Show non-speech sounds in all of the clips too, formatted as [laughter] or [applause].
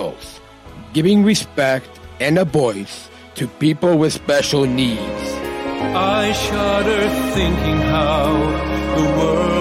Chronicles, giving respect and a voice to people with special needs. I shudder thinking how the world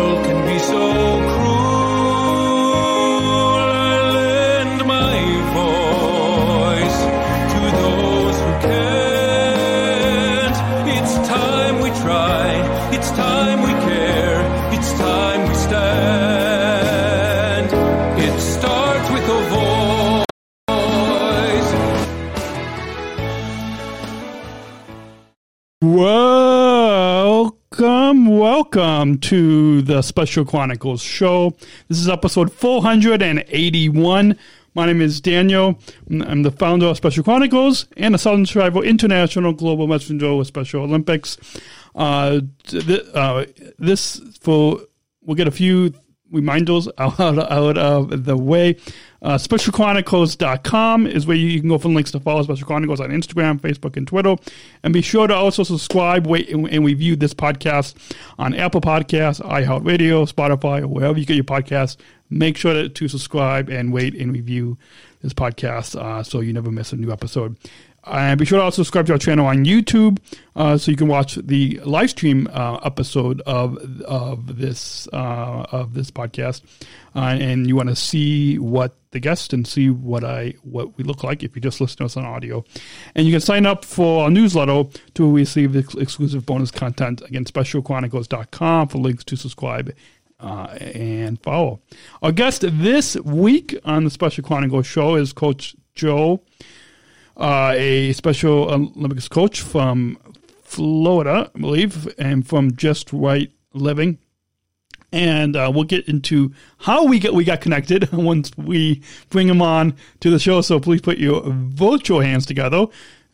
welcome to the Special Chronicles show. This is episode 481. My name is Daniel. I'm the founder of Special Chronicles and the Sargent Shriver International Global Messenger with Special Olympics. Uh, th- uh, this for we'll get a few reminders [laughs] out, out of the way. Uh, SpecialChronicles.com is where you can go for links to follow Special Chronicles on Instagram, Facebook, and Twitter. And be sure to also subscribe, wait, and, and review this podcast on Apple Podcasts, iHeartRadio, Spotify, or wherever you get your podcasts. Make sure to, to subscribe and wait and review this podcast uh, so you never miss a new episode. And be sure to also subscribe to our channel on YouTube uh, so you can watch the live stream uh, episode of of this uh, of this podcast. Uh, and you want to see what the guest and see what I what we look like if you just listen to us on audio. And you can sign up for our newsletter to receive ex- exclusive bonus content. Again, specialchronicles.com for links to subscribe uh, and follow. Our guest this week on the Special Chronicles show is Coach Joe uh, a Special Olympics coach from Florida, I believe, and from Just Right Living. And uh, we'll get into how we get we got connected [laughs] once we bring him on to the show. So please put your virtual hands together.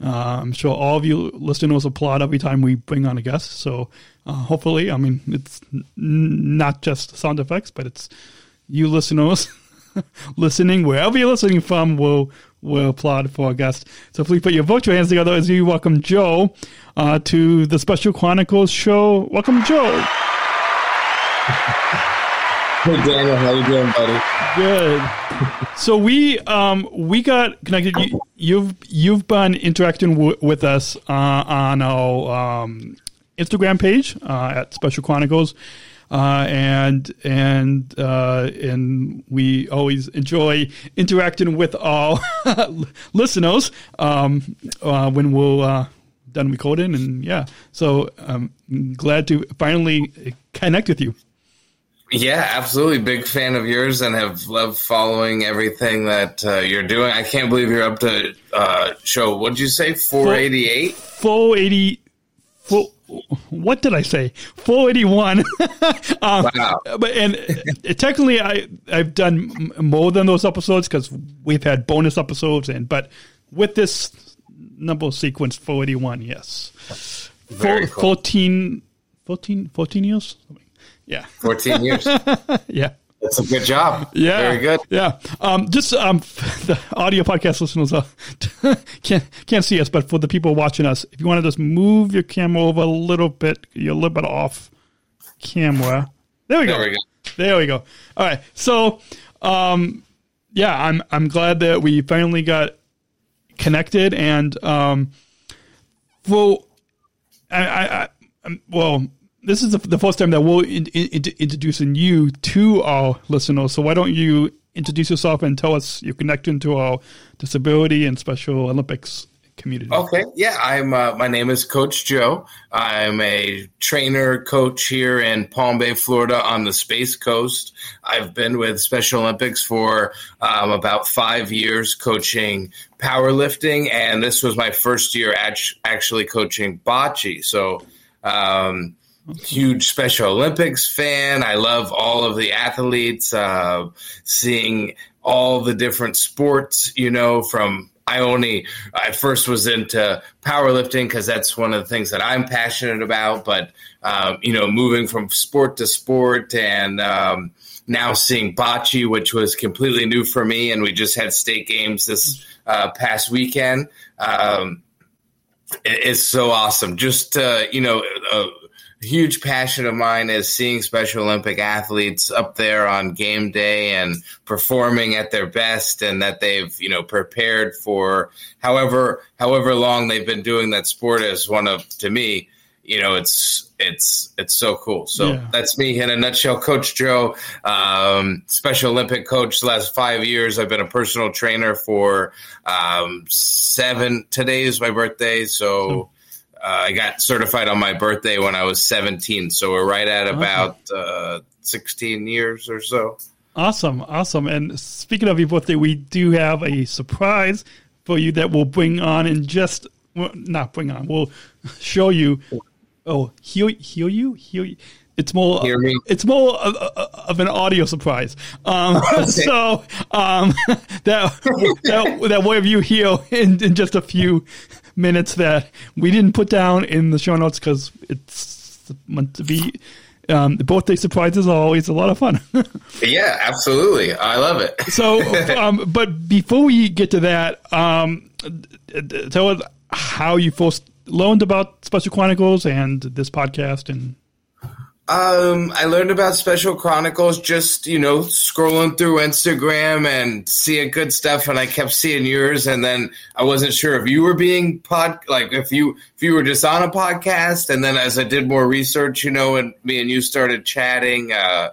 Uh, I'm sure all of you listeners applaud every time we bring on a guest. So uh, hopefully, I mean, it's n- not just sound effects, but it's you listeners [laughs] listening wherever you're listening from will will applaud for our guest. So please put your virtual hands together as you welcome Joe uh, to the Special Chronicles show. Welcome, Joe. [laughs] Hey Daniel, how you doing, buddy? Good. So we um we got connected. You, you've you've been interacting w- with us uh, on our um, Instagram page uh, at Special Chronicles, uh, and and uh, and we always enjoy interacting with our [laughs] listeners um, uh, when we're uh, done recording. And yeah, so I'm glad to finally connect with you. Yeah, absolutely. Big fan of yours and have loved following everything that uh, you're doing. I can't believe you're up to uh, show. What did you say? 488? 480. Four, what did I say? 481. [laughs] um, Wow. But and technically, I I've done more than those episodes because we've had bonus episodes and but with this number sequence 481, yes, Very Four, cool. 14, 14, 14 years. Yeah, 14 years. [laughs] yeah. That's a good job. Yeah, Very good. Yeah, um, just um, [laughs] the audio podcast listeners uh, [laughs] can't can't see us, but for the people watching us, if you want to just move your camera over a little bit, you're a little bit off camera. There we go. There we go. There we go. All right. So, um, yeah, I'm I'm glad that we finally got connected, and um, well, I, I, I well, this is the, the first time that we're in, in, in- introducing you to our listeners. So why don't you introduce yourself and tell us your connection to our disability and Special Olympics community? Okay. Yeah, I'm. Uh, my name is Coach Joe. I'm a trainer coach here in Palm Bay, Florida, on the Space Coast. I've been with Special Olympics for um, about five years, coaching powerlifting, and this was my first year act- actually coaching bocce. So. Um, Huge Special Olympics fan. I love all of the athletes, uh, seeing all the different sports, you know, from I only I first was into powerlifting because that's one of the things that I'm passionate about. But um, you know, moving from sport to sport and um, now seeing bocce, which was completely new for me, and we just had state games this uh, past weekend. Um, it- it's so awesome. Just uh, you know, a huge passion of mine is seeing Special Olympic athletes up there on game day and performing at their best and that they've, you know, prepared for however however long they've been doing that sport is one of to me, you know, it's it's it's so cool. So Yeah. that's me in a nutshell, Coach Joe, um, Special Olympic coach the last five years. I've been a personal trainer for um, seven. Today is my birthday, so uh, I got certified on my birthday when I was 17. So we're right at about uh, 16 years or so. Awesome, awesome. And speaking of your birthday, we do have a surprise for you that we'll bring on in just well, not bring on. We'll [laughs] show you. Oh, heal, heal you, heal you. It's more. Hear? It's more of, of an audio surprise. Um, [laughs] so um, [laughs] that that that way of you heal in, in just a few minutes that we didn't put down in the show notes because it's meant to be. Um, the birthday surprises are always a lot of fun. [laughs] Yeah, absolutely. I love it. So, um, but before we get to that, um, tell us how you first learned about Special Chronicles and this podcast. And Um, I learned about Special Chronicles just, you know, scrolling through Instagram and seeing good stuff and I kept seeing yours and then I wasn't sure if you were being pod like if you if you were just on a podcast and then as I did more research, you know, and me and you started chatting, uh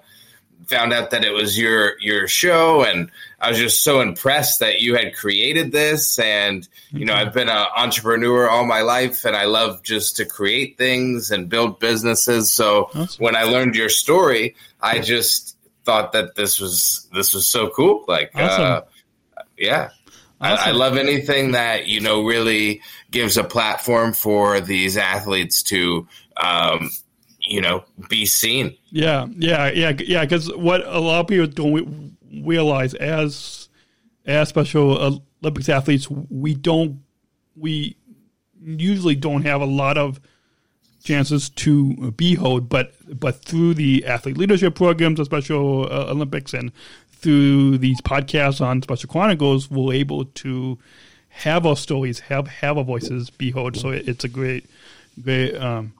found out that it was your your show and I was just so impressed that you had created this. And you know I've been an entrepreneur all my life and I love just to create things and build businesses. So Awesome. when I learned your story I just thought that this was this was so cool. Like uh, Awesome. yeah. I, I love anything that you know really gives a platform for these athletes to um, you know be seen yeah, yeah, yeah, yeah. Because what a lot of people don't realize as as Special Olympics athletes, we don't we usually don't have a lot of chances to be held, but but through the athlete leadership programs of Special uh, Olympics and through these podcasts on Special Chronicles, we're able to have our stories, have have our voices be heard. So it, it's a great, great um,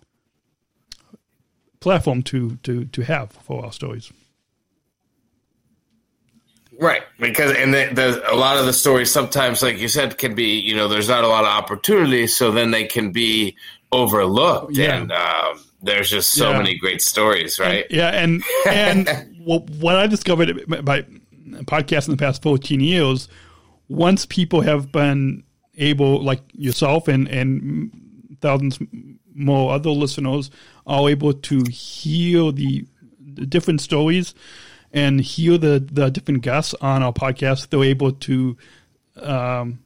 platform to to to have for our stories. Right, because and the, the, a lot of the stories sometimes, like you said, can be you know there's not a lot of opportunity, so then they can be overlooked, Yeah. and um, there's just so Yeah. many great stories, right? Yeah, and [laughs] and what, what I discovered by podcasts in the past 14 years, once people have been able, like yourself and and thousands more other listeners, are able to hear the, the different stories and hear the the different guests on our podcast, they're able to um,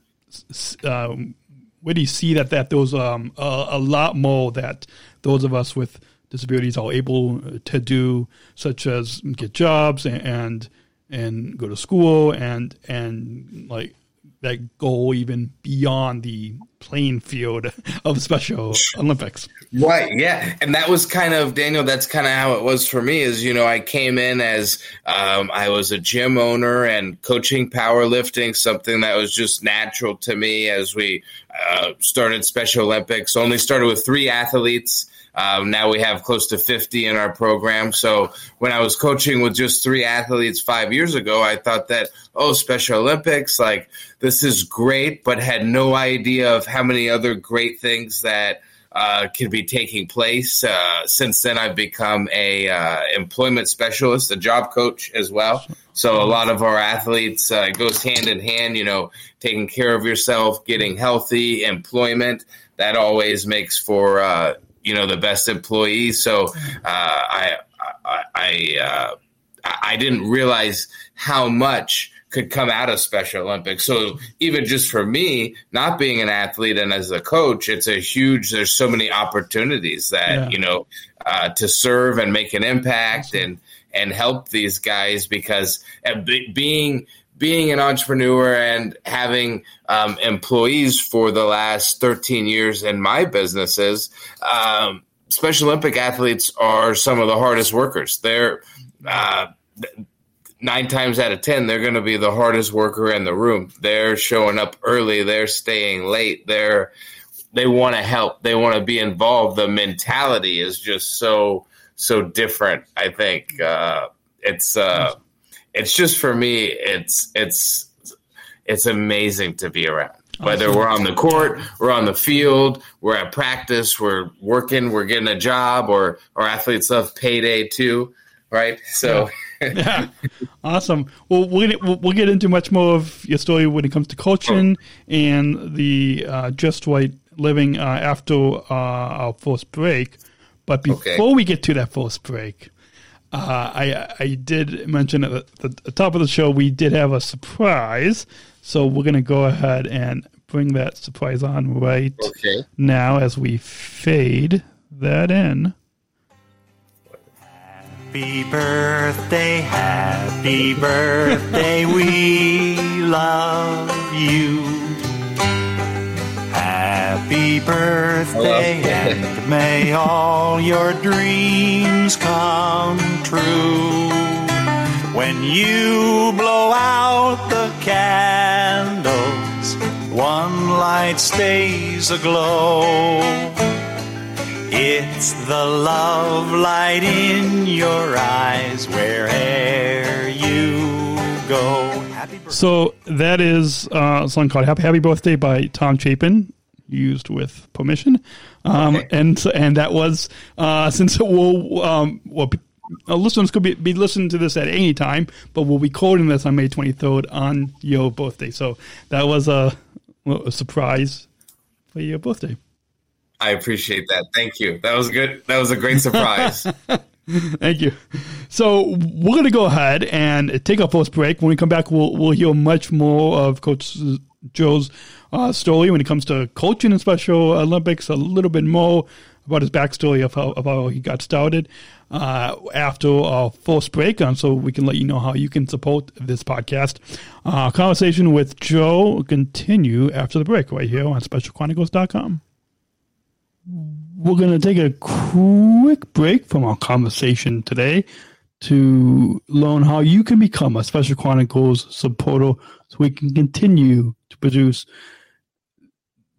um, really see that that there's um, a, a lot more that those of us with disabilities are able to do, such as get jobs and and, and go to school and and like that go even beyond the playing field of Special Olympics. Right. Yeah. And that was kind of, Daniel, that's kind of how it was for me is, you know, I came in as um, I was a gym owner and coaching powerlifting, something that was just natural to me as we uh, started Special Olympics. Only started with three athletes. Um, now we have close to 50 in our program. So when I was coaching with just three athletes five years ago, I thought that, oh, Special Olympics, like this is great, but had no idea of how many other great things that uh, can be taking place. Uh, since then, I've become a uh, employment specialist, a job coach as well. So a lot of our athletes uh, goes hand in hand. You know, taking care of yourself, getting healthy, employment. That always makes for uh, you know the best employees. So uh, I I I, uh, I didn't realize how much could come out of Special Olympics. So even just for me, not being an athlete and as a coach, it's a huge. There's so many opportunities that Yeah. you know uh, to serve and make an impact and and help these guys because uh, being being an entrepreneur and having um, employees for the last 13 years in my businesses, um, Special Olympic athletes are some of the hardest workers. They're uh, nine times out of ten, they're going to be the hardest worker in the room. They're showing up early. They're staying late. They're they want to help, they want to be involved. The mentality is just so so different. I think uh, it's uh, it's just for me. It's it's it's amazing to be around. Whether we're on the court, we're on the field, we're at practice, we're working, we're getting a job, or or athletes love payday too, right? So. yeah, [laughs] awesome. Well, we'll get, we'll get into much more of your story when it comes to coaching and the uh, just right living uh, after uh, our first break. But before Okay. we get to that first break, uh, I I did mention at the, the top of the show we did have a surprise, so we're gonna go ahead and bring that surprise on right Okay. now as we fade that in. Happy birthday, happy birthday, we love you. Happy birthday, and may all your dreams come true. When you blow out the candles, one light stays aglow. It's the love light in your eyes wherever you go. So that is uh, a song called "Happy Happy Birthday" by Tom Chapin, used with permission, um, Okay. and and that was uh, since it will um, well. Uh, listeners could be, be listening to this at any time, but we'll be quoting this on May 23rd on your birthday. So that was a, a surprise for your birthday. I appreciate that. Thank you. That was good. That was a great surprise. [laughs] Thank you. So we're going to go ahead and take our first break. When we come back, we'll we'll hear much more of Coach Joe's uh, story when it comes to coaching in Special Olympics. A little bit more about his backstory of how, of how he got started uh, after our first break, and so we can let you know how you can support this podcast. Uh, conversation with Joe will continue after the break right here on SpecialChronicles.com. We're going to take a quick break from our conversation today to learn how you can become a Special Chronicles supporter so we can continue to produce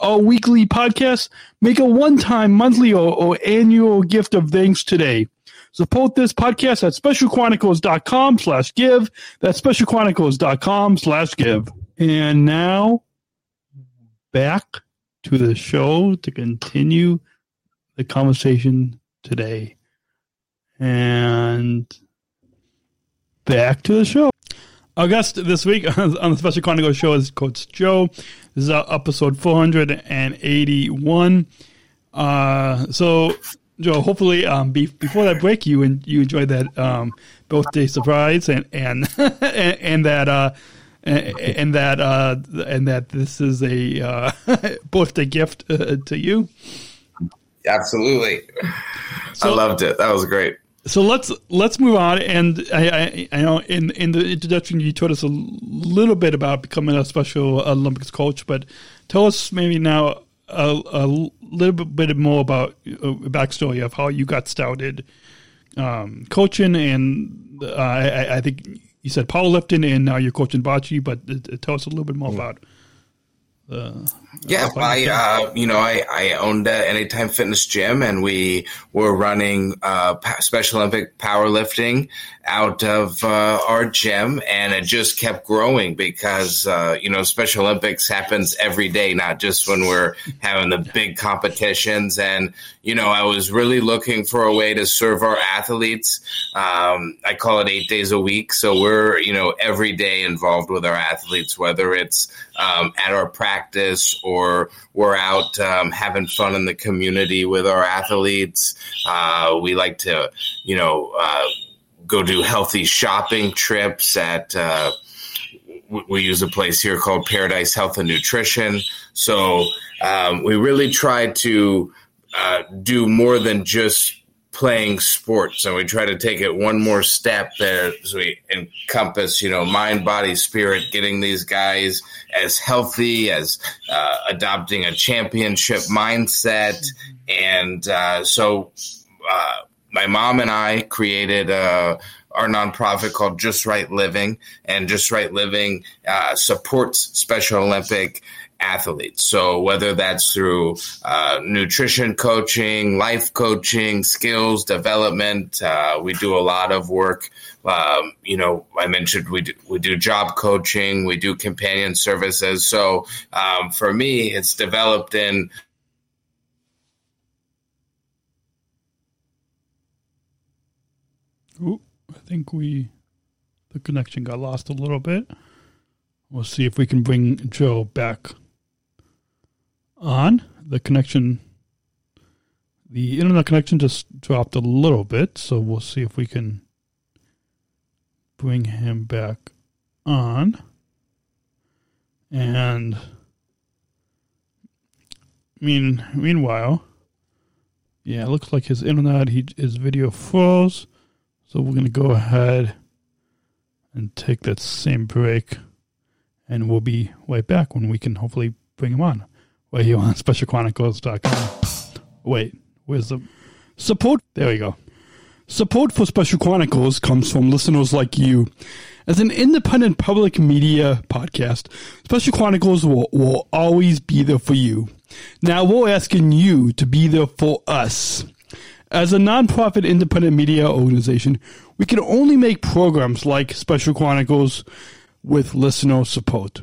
our weekly podcast, make a one-time, monthly, or, or annual gift of thanks today. Support this podcast at specialchronicles.com slash give. That's specialchronicles.com slash give. And now back to the show to continue the conversation today. And back to the show. Our guest this week [laughs] on the Special Chronicles show is Coach Joe. This is uh, episode 481. Uh, so, Joe, hopefully, um, be, before that break, you and you enjoyed that um, birthday surprise and and [laughs] and, and that uh, and, and that uh, and that this is a uh, [laughs] birthday gift uh, to you. Absolutely. I loved it. That was great. So let's let's move on. And I, I, I know in in the introduction you told us a little bit about becoming a Special Olympics coach, but tell us maybe now a, a little bit more about a backstory of how you got started um, coaching, and uh, I, I think you said powerlifting, and now you're coaching bocce. But uh, tell us a little bit more about. the Yeah, I uh, you know I I owned a Anytime Fitness Gym, and we were running uh, Special Olympic powerlifting out of uh, our gym, and it just kept growing because uh, you know Special Olympics happens every day, not just when we're having the big competitions. And you know I was really looking for a way to serve our athletes. Um, I call it eight days a week, so we're you know every day involved with our athletes, whether it's um, at our practice or we're out um, having fun in the community with our athletes. Uh, we like to, you know, uh, go do healthy shopping trips at. Uh, we- use a place here called Paradise Health and Nutrition. So um, we really try to uh, do more than just playing sports and we try to take it one more step there as we encompass you know mind body spirit getting these guys as healthy as uh, adopting a championship mindset. And uh, so uh, my mom and i created uh, our nonprofit called just right living and just right living uh, supports special olympic athletes. So whether that's through uh, nutrition coaching, life coaching, skills development, uh, we do a lot of work. Um, you know, I mentioned we do, we do job coaching, we do companion services. So um, for me, it's developed in Ooh, I think we the connection got lost a little bit. We'll see if we can bring Joe back on. The connection the internet connection just dropped a little bit, so we'll see if we can bring him back on. And mean meanwhile, yeah, it looks like his internet he his video froze. So we're going to go ahead and take that same break, and we'll be right back when we can hopefully bring him on. Right [laughs] here on SpecialChronicles.com. Wait, where's the support? There we go. Support for Special Chronicles comes from listeners like you. As an independent public media podcast, Special Chronicles will, will always be there for you. Now we're asking you to be there for us. As a nonprofit independent media organization, we can only make programs like Special Chronicles with listener support.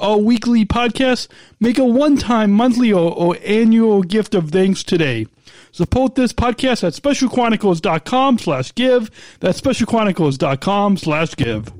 our weekly podcast, make a one-time, monthly, or, or annual gift of thanks today. Support this podcast at specialchronicles.com slash give. That's specialchronicles.com slash give.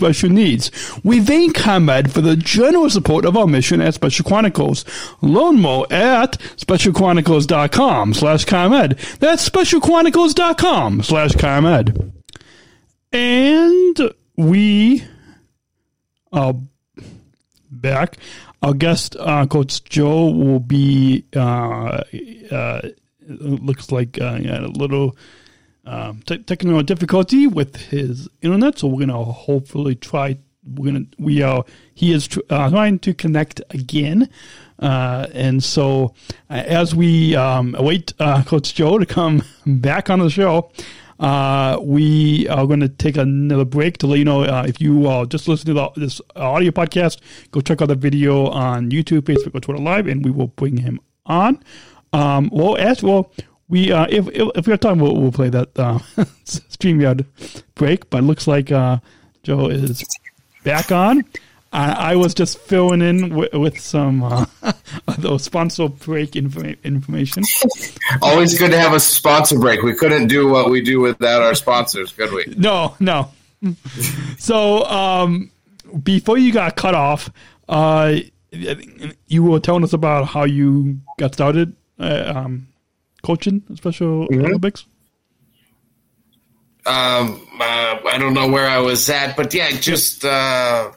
special needs. We thank ComEd for the generous support of our mission at Special Chronicles. Learn more at specialchronicles.com slash ComEd. That's specialchronicles.com slash ComEd. And we are back. Our guest, uh, Coach Joe, will be, uh, uh, looks like uh, a little um, te- technical difficulty with his internet, so we're gonna hopefully try. We're gonna we are he is tr- uh, trying to connect again, uh, and so uh, as we um, await uh, Coach Joe to come [laughs] back on the show. Uh, we are going to take another break to let you know uh, if you are just listening to the, this audio podcast, go check out the video on YouTube, Facebook, or Twitter Live, and we will bring him on. Um, well, as well, we uh, if, if if we have time, we'll, we'll play that uh, [laughs] Streamyard break. But it looks like uh, Joe is back on. I, I was just filling in w- with some uh, [laughs] those sponsor break inf- information. Always good to have a sponsor break. We couldn't do what we do without our sponsors, could we? No, no. so um, before you got cut off, uh, you were telling us about how you got started uh, um, coaching Special Olympics. Um, uh, I don't know where I was at, but yeah, just uh,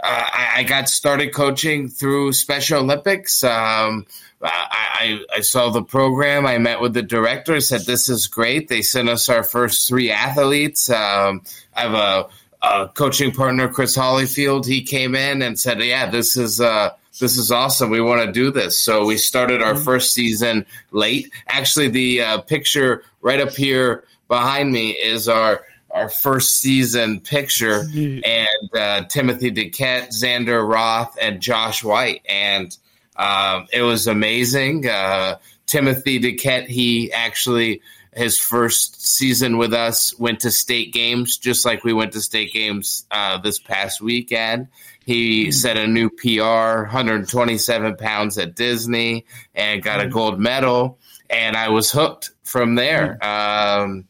I, I got started coaching through Special Olympics. Um, I, I, I saw the program. I met with the director. Said this is great. They sent us our first three athletes. Um, I have a, a, coaching partner, Chris Hollyfield. He came in and said, "Yeah, this is uh, this is awesome. We want to do this." So we started our first season late. Actually, the uh, picture right up here behind me is our our first season picture, and uh, Timothy Duquette, Xander Roth, and Josh White, and um, it was amazing. Uh, Timothy Duquette, he actually his first season with us went to state games, just like we went to state games uh, this past weekend. He set a new PR, 127 pounds at Disney, and got a gold medal. And I was hooked from there. Um,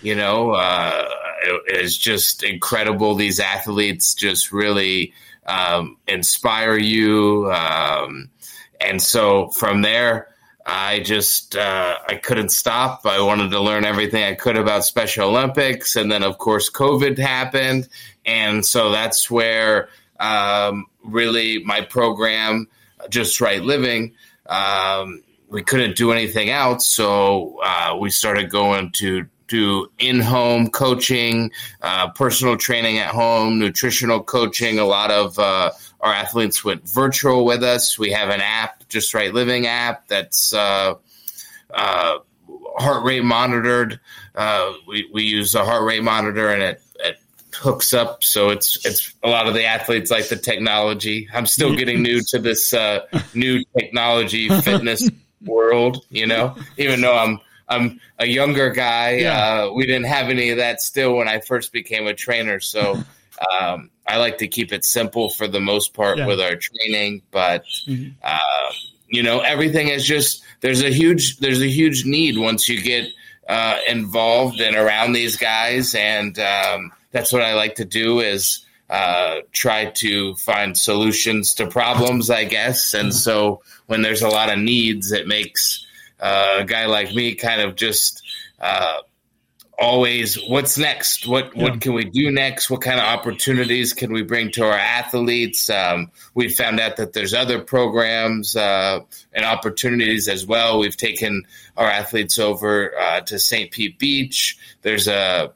you know, uh, it is just incredible. These athletes just really um, inspire you. Um, and so from there, I just uh, I couldn't stop. I wanted to learn everything I could about Special Olympics, and then of course COVID happened, and so that's where um, really my program, Just Right Living, um, we couldn't do anything else, so uh, we started going to do in-home coaching, uh, personal training at home, nutritional coaching. A lot of uh, our athletes went virtual with us. We have an app, Just Right Living app, that's uh, uh heart rate monitored. Uh, we we use a heart rate monitor, and it, it hooks up. So it's it's a lot of the athletes like the technology. I'm still getting new to this uh, new technology [laughs] fitness world, you know, even though I'm I'm a younger guy. Yeah. Uh, we didn't have any of that still when I first became a trainer. So [laughs] um, I like to keep it simple for the most part yeah. with our training. But mm-hmm. uh, you know, everything is just there's a huge there's a huge need once you get uh, involved and around these guys, and um, that's what I like to do is. Uh, try to find solutions to problems, I guess. And so when there's a lot of needs, it makes uh, a guy like me kind of just uh, always what's next what yeah. what can we do next what kind of opportunities can we bring to our athletes um, we found out that there's other programs uh, and opportunities as well we've taken our athletes over uh, to st pete beach there's a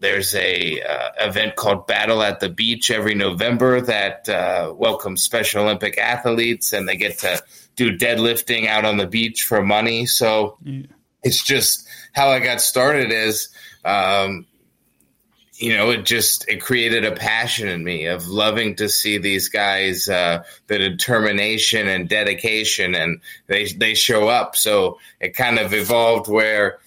there's a uh, event called Battle at the Beach every November that uh, welcomes Special Olympic athletes, and they get to do deadlifting out on the beach for money. So yeah. it's just how I got started. Is um, you know, it just it created a passion in me of loving to see these guys, uh, the determination and dedication, and they they show up. So it kind of evolved where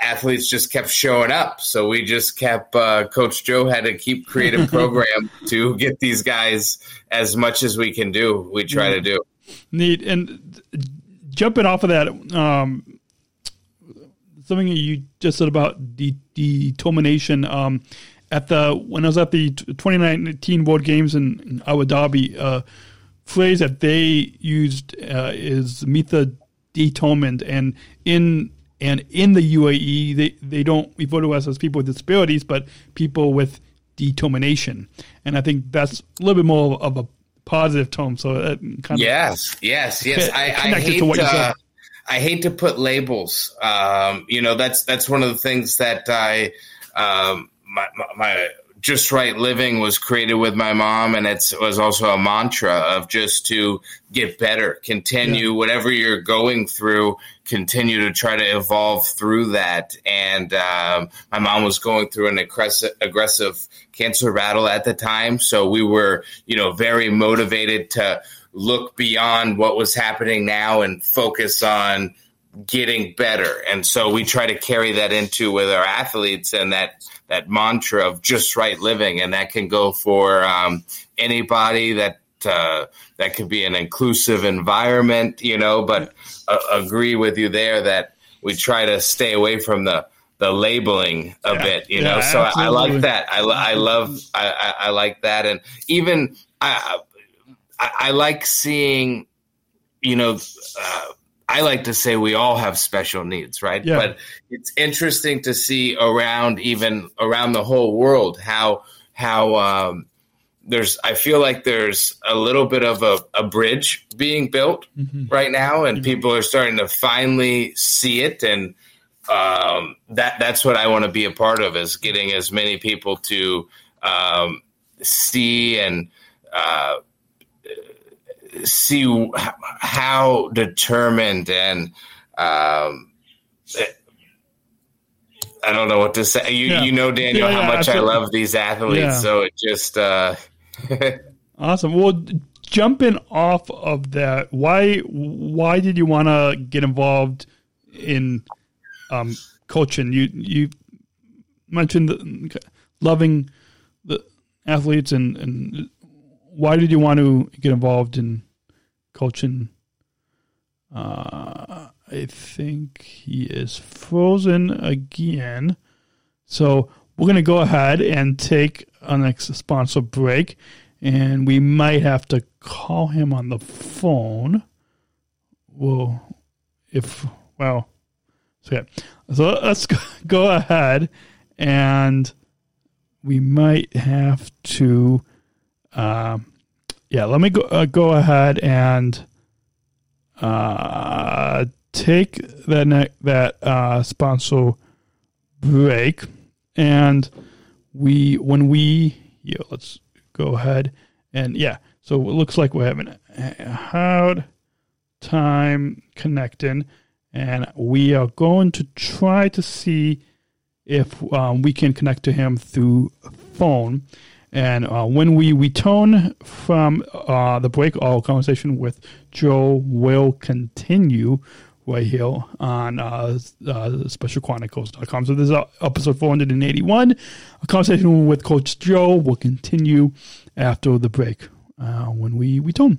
athletes just kept showing up. So we just kept, uh, Coach Joe had to keep creating [laughs] program to get these guys as much as we can do. We try yeah. to do. Neat. And jumping off of that, um, something you just said about de- determination. Um, at the when I was at the 2019 World Games in, in Abu Dhabi, uh, phrase that they used uh, is "mitha determined," and in and in the UAE, they, they don't refer to us as people with disabilities, but people with determination. And I think that's a little bit more of a positive tone. So that kind yes, of yes, yes. I, I hate uh, I hate to put labels. Um, you know, that's that's one of the things that I um, my, my just right living was created with my mom and it was also a mantra of just to get better continue yeah. whatever you're going through continue to try to evolve through that and um, my mom was going through an aggressive, aggressive cancer battle at the time so we were you know very motivated to look beyond what was happening now and focus on getting better. And so we try to carry that into with our athletes and that that mantra of just right living, and that can go for um, anybody that uh, that could be an inclusive environment, you know. But uh, agree with you there that we try to stay away from the the labeling a yeah. bit, you yeah, know. So I, I, like that. I, I love I, I, I like that, and even I I, like seeing, you know. Uh, I like to say we all have special needs, right? Yeah. But it's interesting to see around even around the whole world how how um, there's I feel like there's a little bit of a, a bridge being built mm-hmm. right now, and mm-hmm. people are starting to finally see it, and um, that that's what I want to be a part of is getting as many people to um, see and uh, see how determined and um, I don't know what to say. You yeah. you know Daniel yeah, how much absolutely. I love these athletes, so it just. Uh, [laughs] awesome. Well, jumping off of that, why why did you want to get involved in um, coaching? You you mentioned the, loving the athletes, and and why did you want to get involved in coaching? Uh, I think he is frozen again. So we're going to go ahead and take a next sponsor break, and we might have to call him on the phone. Well, if well, so yeah, so let's go [laughs] ahead, and we might have to. Uh, yeah, let me go uh, go ahead and uh, take that ne- that uh, sponsor break, and we when we yeah, let's go ahead and yeah. So it looks like we're having a hard time connecting, and we are going to try to see if um, we can connect to him through phone. And uh, when we return from uh, the break, our conversation with Joe will continue right here on uh, uh, specialchronicles.com. So this is episode 481. A conversation with Coach Joe will continue after the break uh, when we return.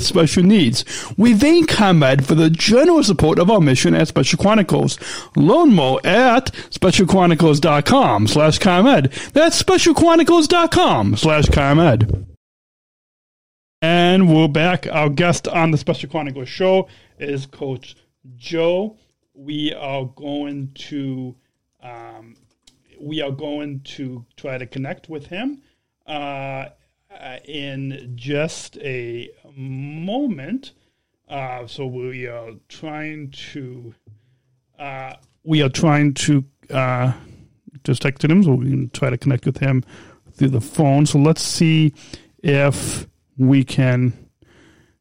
with special needs. We thank ComEd for the generous support of our mission at Special Chronicles. Learn more at specialchronicles.com slash ComEd. That's specialchronicles.com slash ComEd. And we're back. Our guest on the Special Chronicles show is Coach Joe. We are going to um, we are going to try to connect with him. Uh, in just a moment. Uh, so we are trying to uh, we are trying to uh, just text him, so we can try to connect with him through the phone. So let's see if we can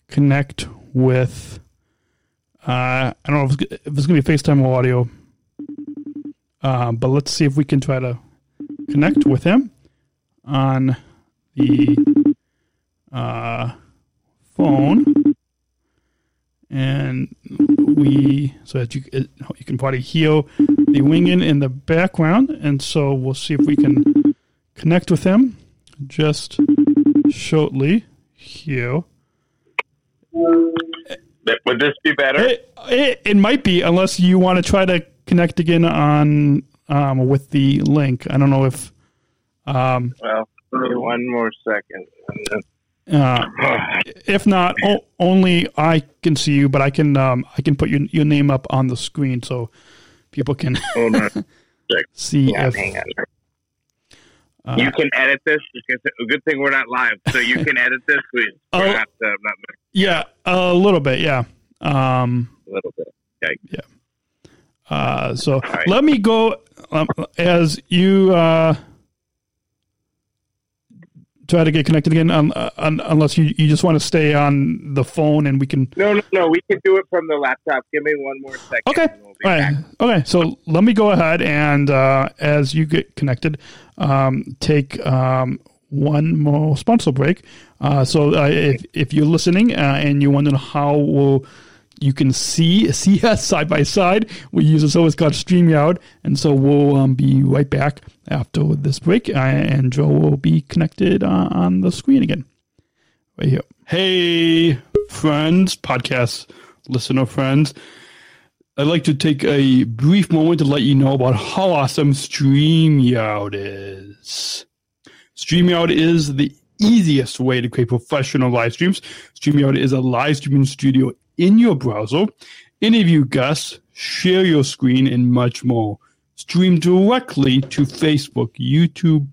connect with. Uh, I don't know if it's, if it's going to be FaceTime or audio, uh, but let's see if we can try to connect with him on the uh, phone, and we so that you you can probably hear the winging in the background, and so we'll see if we can connect with him just shortly here. Would this be better? It, it, it might be, unless you want to try to connect again on um, with the link. I don't know if. Um, well, one more second. Uh, if not, o- only I can see you, but I can um, I can put your your name up on the screen so people can [laughs] see yeah, if. Uh, you can edit this. A good thing we're not live, so you can edit this. We, uh, [laughs] not, uh, not yeah, a little bit. Yeah, um, a little bit. Okay. Yeah. Uh, so right. let me go um, as you uh, try to get connected again, unless you, you just want to stay on the phone and we can. No, no, no. We can do it from the laptop. Give me one more second. Okay. we'll All right. back. Okay. So let me go ahead and uh, as you get connected, um, take um, one more sponsor break. Uh, so uh, if if you're listening uh, and you're wondering how will you can see [laughs] see us side by side, we use a service called StreamYard, and so we'll um, be right back after this break, uh, and Joe will be connected uh, on the screen again. Right here. Hey, friends, podcast listener friends. I'd like to take a brief moment to let you know about how awesome StreamYard is. StreamYard is the easiest way to create professional live streams. StreamYard is a live streaming studio in your browser. Interview guests, share your screen, and much more. Stream directly to Facebook, YouTube,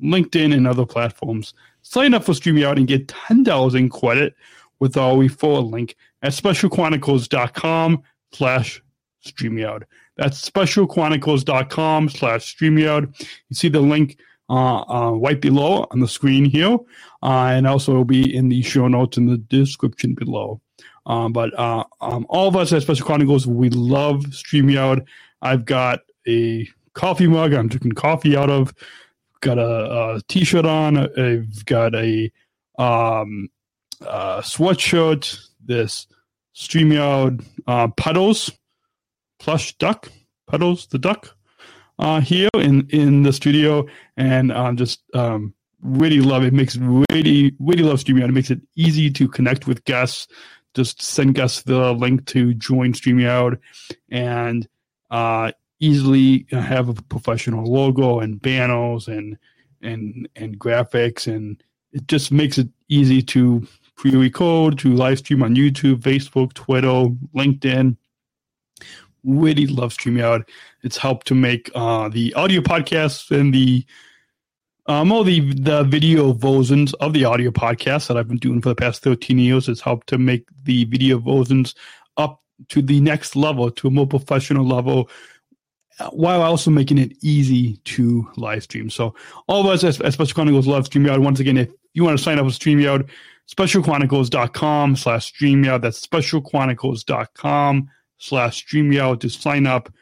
LinkedIn, and other platforms. Sign up for StreamYard and get $10 in credit with our referral link at specialchronicles.com slash StreamYard. That's specialchronicles.com slash StreamYard. You see the link uh, uh, right below on the screen here, uh, and also will be in the show notes in the description below. Um, but uh, um, all of us at Special Chronicles, we love StreamYard. I've got a coffee mug I'm drinking coffee out of. Got a, a t-shirt on. I've got a um, uh, sweatshirt. This StreamYard uh, Puddles plush duck. Puddles the duck uh, here in in the studio, and um, just um, really love it. Makes really really love StreamYard. It makes it easy to connect with guests. Just send us the link to join StreamYard, and uh, easily have a professional logo and banners and and and graphics, and it just makes it easy to pre-record, to live stream on YouTube, Facebook, Twitter, LinkedIn. Really love StreamYard. It's helped to make uh, the audio podcasts and the um, all the the video versions of the audio podcasts that I've been doing for the past 13 years. has helped to make the video versions up to the next level, to a more professional level, while also making it easy to live stream. So all of us at, at Special Chronicles love StreamYard. Once again, if you want to sign up with StreamYard, specialchronicles.com slash StreamYard. That's specialchronicles.com slash StreamYard to sign up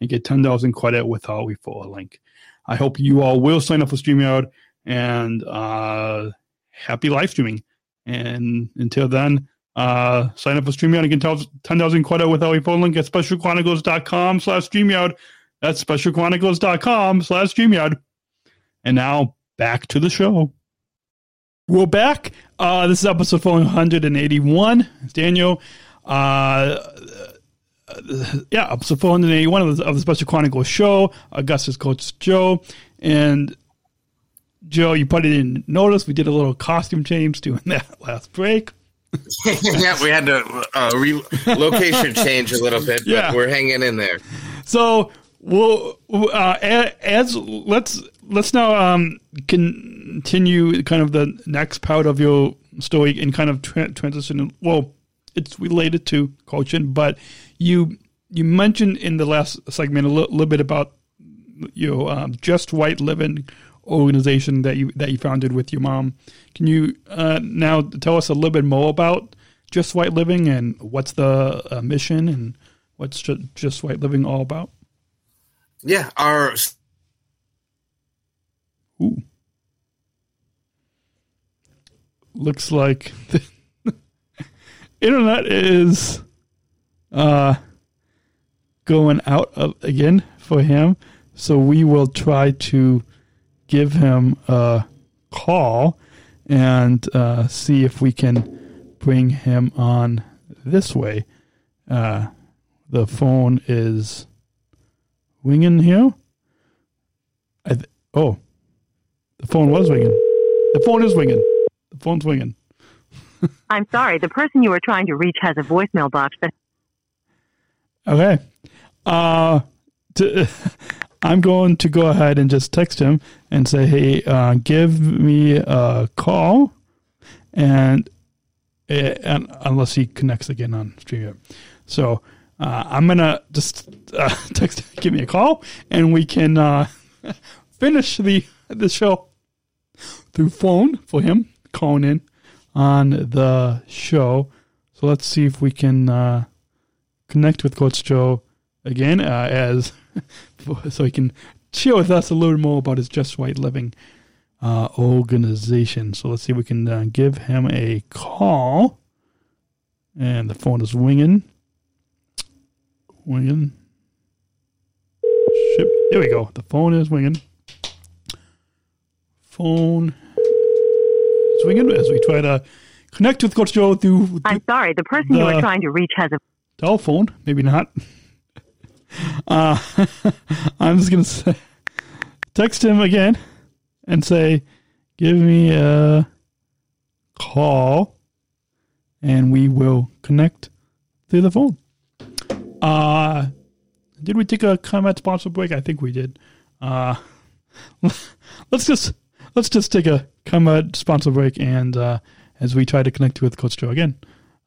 and get 10,000 credit with our referral link. I hope you all will sign up for StreamYard and uh, happy live streaming. And until then, uh, sign up for StreamYard and get 10,000 credit with our phone link at specialchronicles.com slash StreamYard. That's specialchronicles.com slash StreamYard. And now back to the show. We're back. Uh, this is episode 481. It's Daniel. Uh, yeah, episode 481 of the, of the Special Chronicles show. Augustus Coach Joe. And Joe, you probably didn't notice we did a little costume change doing [laughs] that last break. [laughs] yeah, we had to uh, re- location [laughs] change a little bit, but Yeah. we're hanging in there. So we'll uh, as let's let's now um, continue kind of the next part of your story and kind of tra- transition. Well, it's related to coaching, but you you mentioned in the last segment a li- little bit about your um, Just Right Living organization that you that you founded with your mom. Can you uh, now tell us a little bit more about Just Right Living and what's the uh, mission and what's Ju- Just Right Living all about? Yeah, our Ooh. Looks like [laughs] the internet is uh going out of, again for him. So we will try to give him a call and uh, see if we can bring him on this way. Uh, the phone is ringing here. I th- oh, the phone was ringing. The phone is ringing. The phone's ringing. I'm sorry, the person you are trying to reach has a voicemail box that Okay. Uh, to, [laughs] I'm going to go ahead and just text him and say, hey, uh, give me a call. And, eh, and unless he connects again on StreamYard. So uh, I'm gonna just [laughs] uh, text, [laughs] give me a call, and we can uh, finish the the show through phone for him calling in on the show. So let's see if we can uh, connect with Coach Joe again, uh, as [laughs] so he can share with us a little more about his Just Right Living uh, organization. So let's see if we can uh, give him a call. And the phone is winging. Winging. Ship. There we go. The phone is winging. Phone is winging as we try to connect with Coach Joe through, through I'm sorry, the person you The- are trying to reach has a telephone. Maybe not. Uh, [laughs] I'm just gonna say, text him again and say, "Give me a call," and we will connect through the phone. Uh, did we take a comment sponsor break? I think we did. Uh, [laughs] let's just let's just take a comment sponsor break, and uh, as we try to connect with Coach Joe again.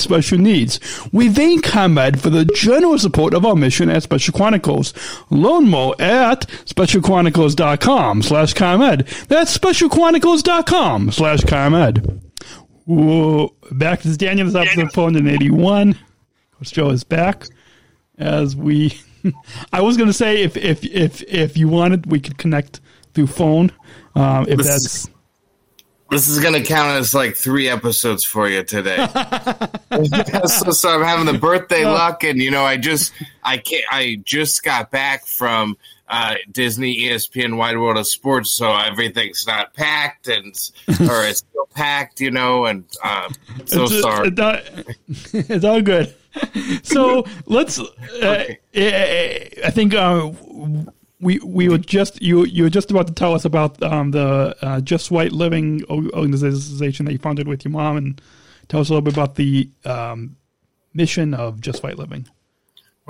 special needs. We thank ComEd for the generous support of our mission at Special Chronicles. Learn more at specialchronicles.com slash ComEd. That's specialchronicles.com slash ComEd. Whoa. Back to Daniel. This episode 481. Coach Joe is back as we. [laughs] I was going to say if if if if you wanted, we could connect through phone. Um, if that's This is going to count as like three episodes for you today. [laughs] [laughs] so, so I'm having the birthday luck, and you know, I just I can't. I just got back from uh, Disney, ESPN, Wide World of Sports, so everything's not packed, and or it's [laughs] still packed, you know. And uh, so it's, sorry. It's, all- it's all good. So let's. Uh, I think uh, we we were just you you were just about to tell us about um, the uh, Just Right Living organization that you founded with your mom, and tell us a little bit about the um, mission of Just Right Living.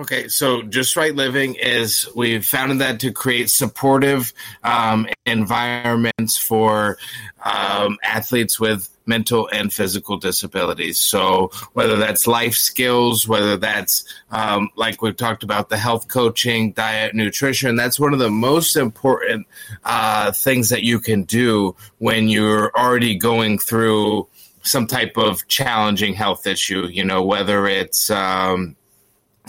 Okay, so Just Right Living is we've founded that to create supportive um, environments for um, athletes with mental and physical disabilities. So whether that's life skills, whether that's um, like we've talked about the health coaching, diet, nutrition, that's one of the most important uh, things that you can do when you're already going through some type of challenging health issue. You know, whether it's um,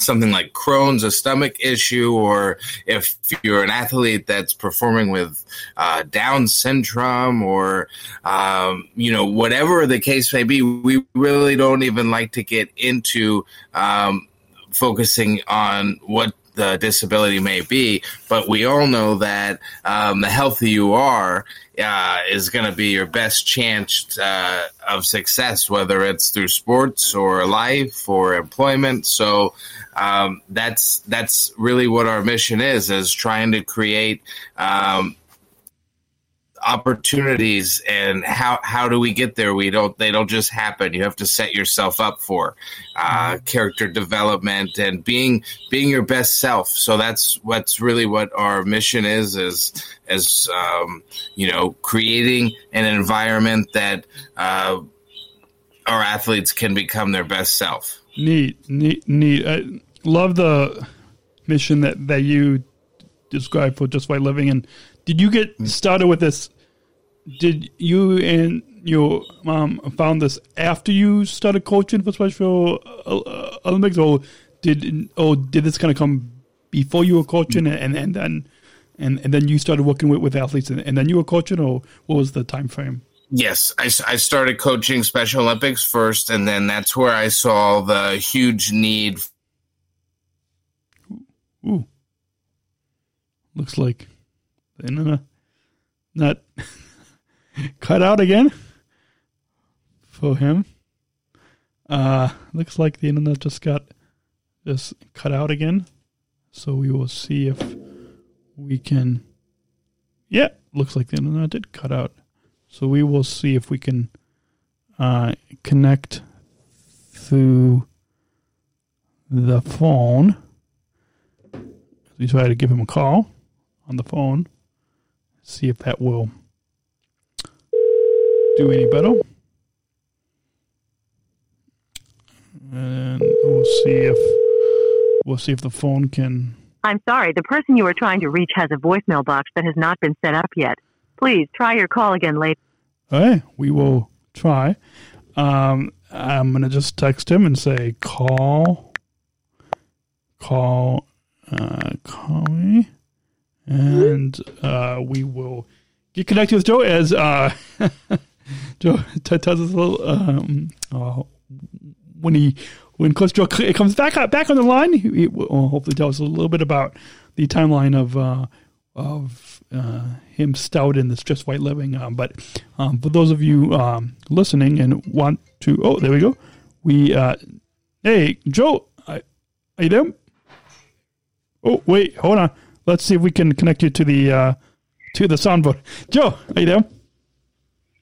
something like Crohn's, a stomach issue, or if you're an athlete that's performing with uh, Down syndrome, or um, you know whatever the case may be, we really don't even like to get into um, focusing on what the disability may be, but we all know that um, the healthier you are uh, is going to be your best chance uh, of success, whether it's through sports or life or employment. So um, that's that's really what our mission is: is trying to create. Um, opportunities and how how do we get there we don't they don't just happen you have to set yourself up for uh, character development and being being your best self so that's what's really what our mission is is as um, you know creating an environment that uh, our athletes can become their best self Neat, neat, neat. I love the mission that, that you described for Just Right Living. And did you get mm. started with this? Did you and your mom found this after you started coaching for Special uh, uh Olympics, or did or did this kind of come before you were coaching, mm. and and then and, and then you started working with, with athletes, and, and then you were coaching, or what was the time frame? Yes, I, I started coaching Special Olympics first, and then that's where I saw the huge need. Ooh, looks like the internet not [laughs] cut out again for him. Uh, looks like the internet just got just cut out again. So we will see if we can. Yeah, looks like the internet did cut out. So we will see if we can uh, connect through the phone. We try to give him a call on the phone. See if that will do any better. And we'll see if we'll see if the phone can. I'm sorry, the person you are trying to reach has a voicemail box that has not been set up yet. Please try your call again later. All right, we will try. Um, I'm gonna just text him and say call, call, uh, call me, and uh, we will get connected with Joe as uh, [laughs] Joe tells us a little um, uh, when he when Coach Joe comes back back on the line. He, will hopefully tell us a little bit about the timeline of uh, of uh, him stout in this just right living. Um, but um, for those of you um, listening and want to, oh, there we go. We uh, hey Joe, are you there? Oh wait, hold on. Let's see if we can connect you to the uh, to the soundboard. Joe, are you there?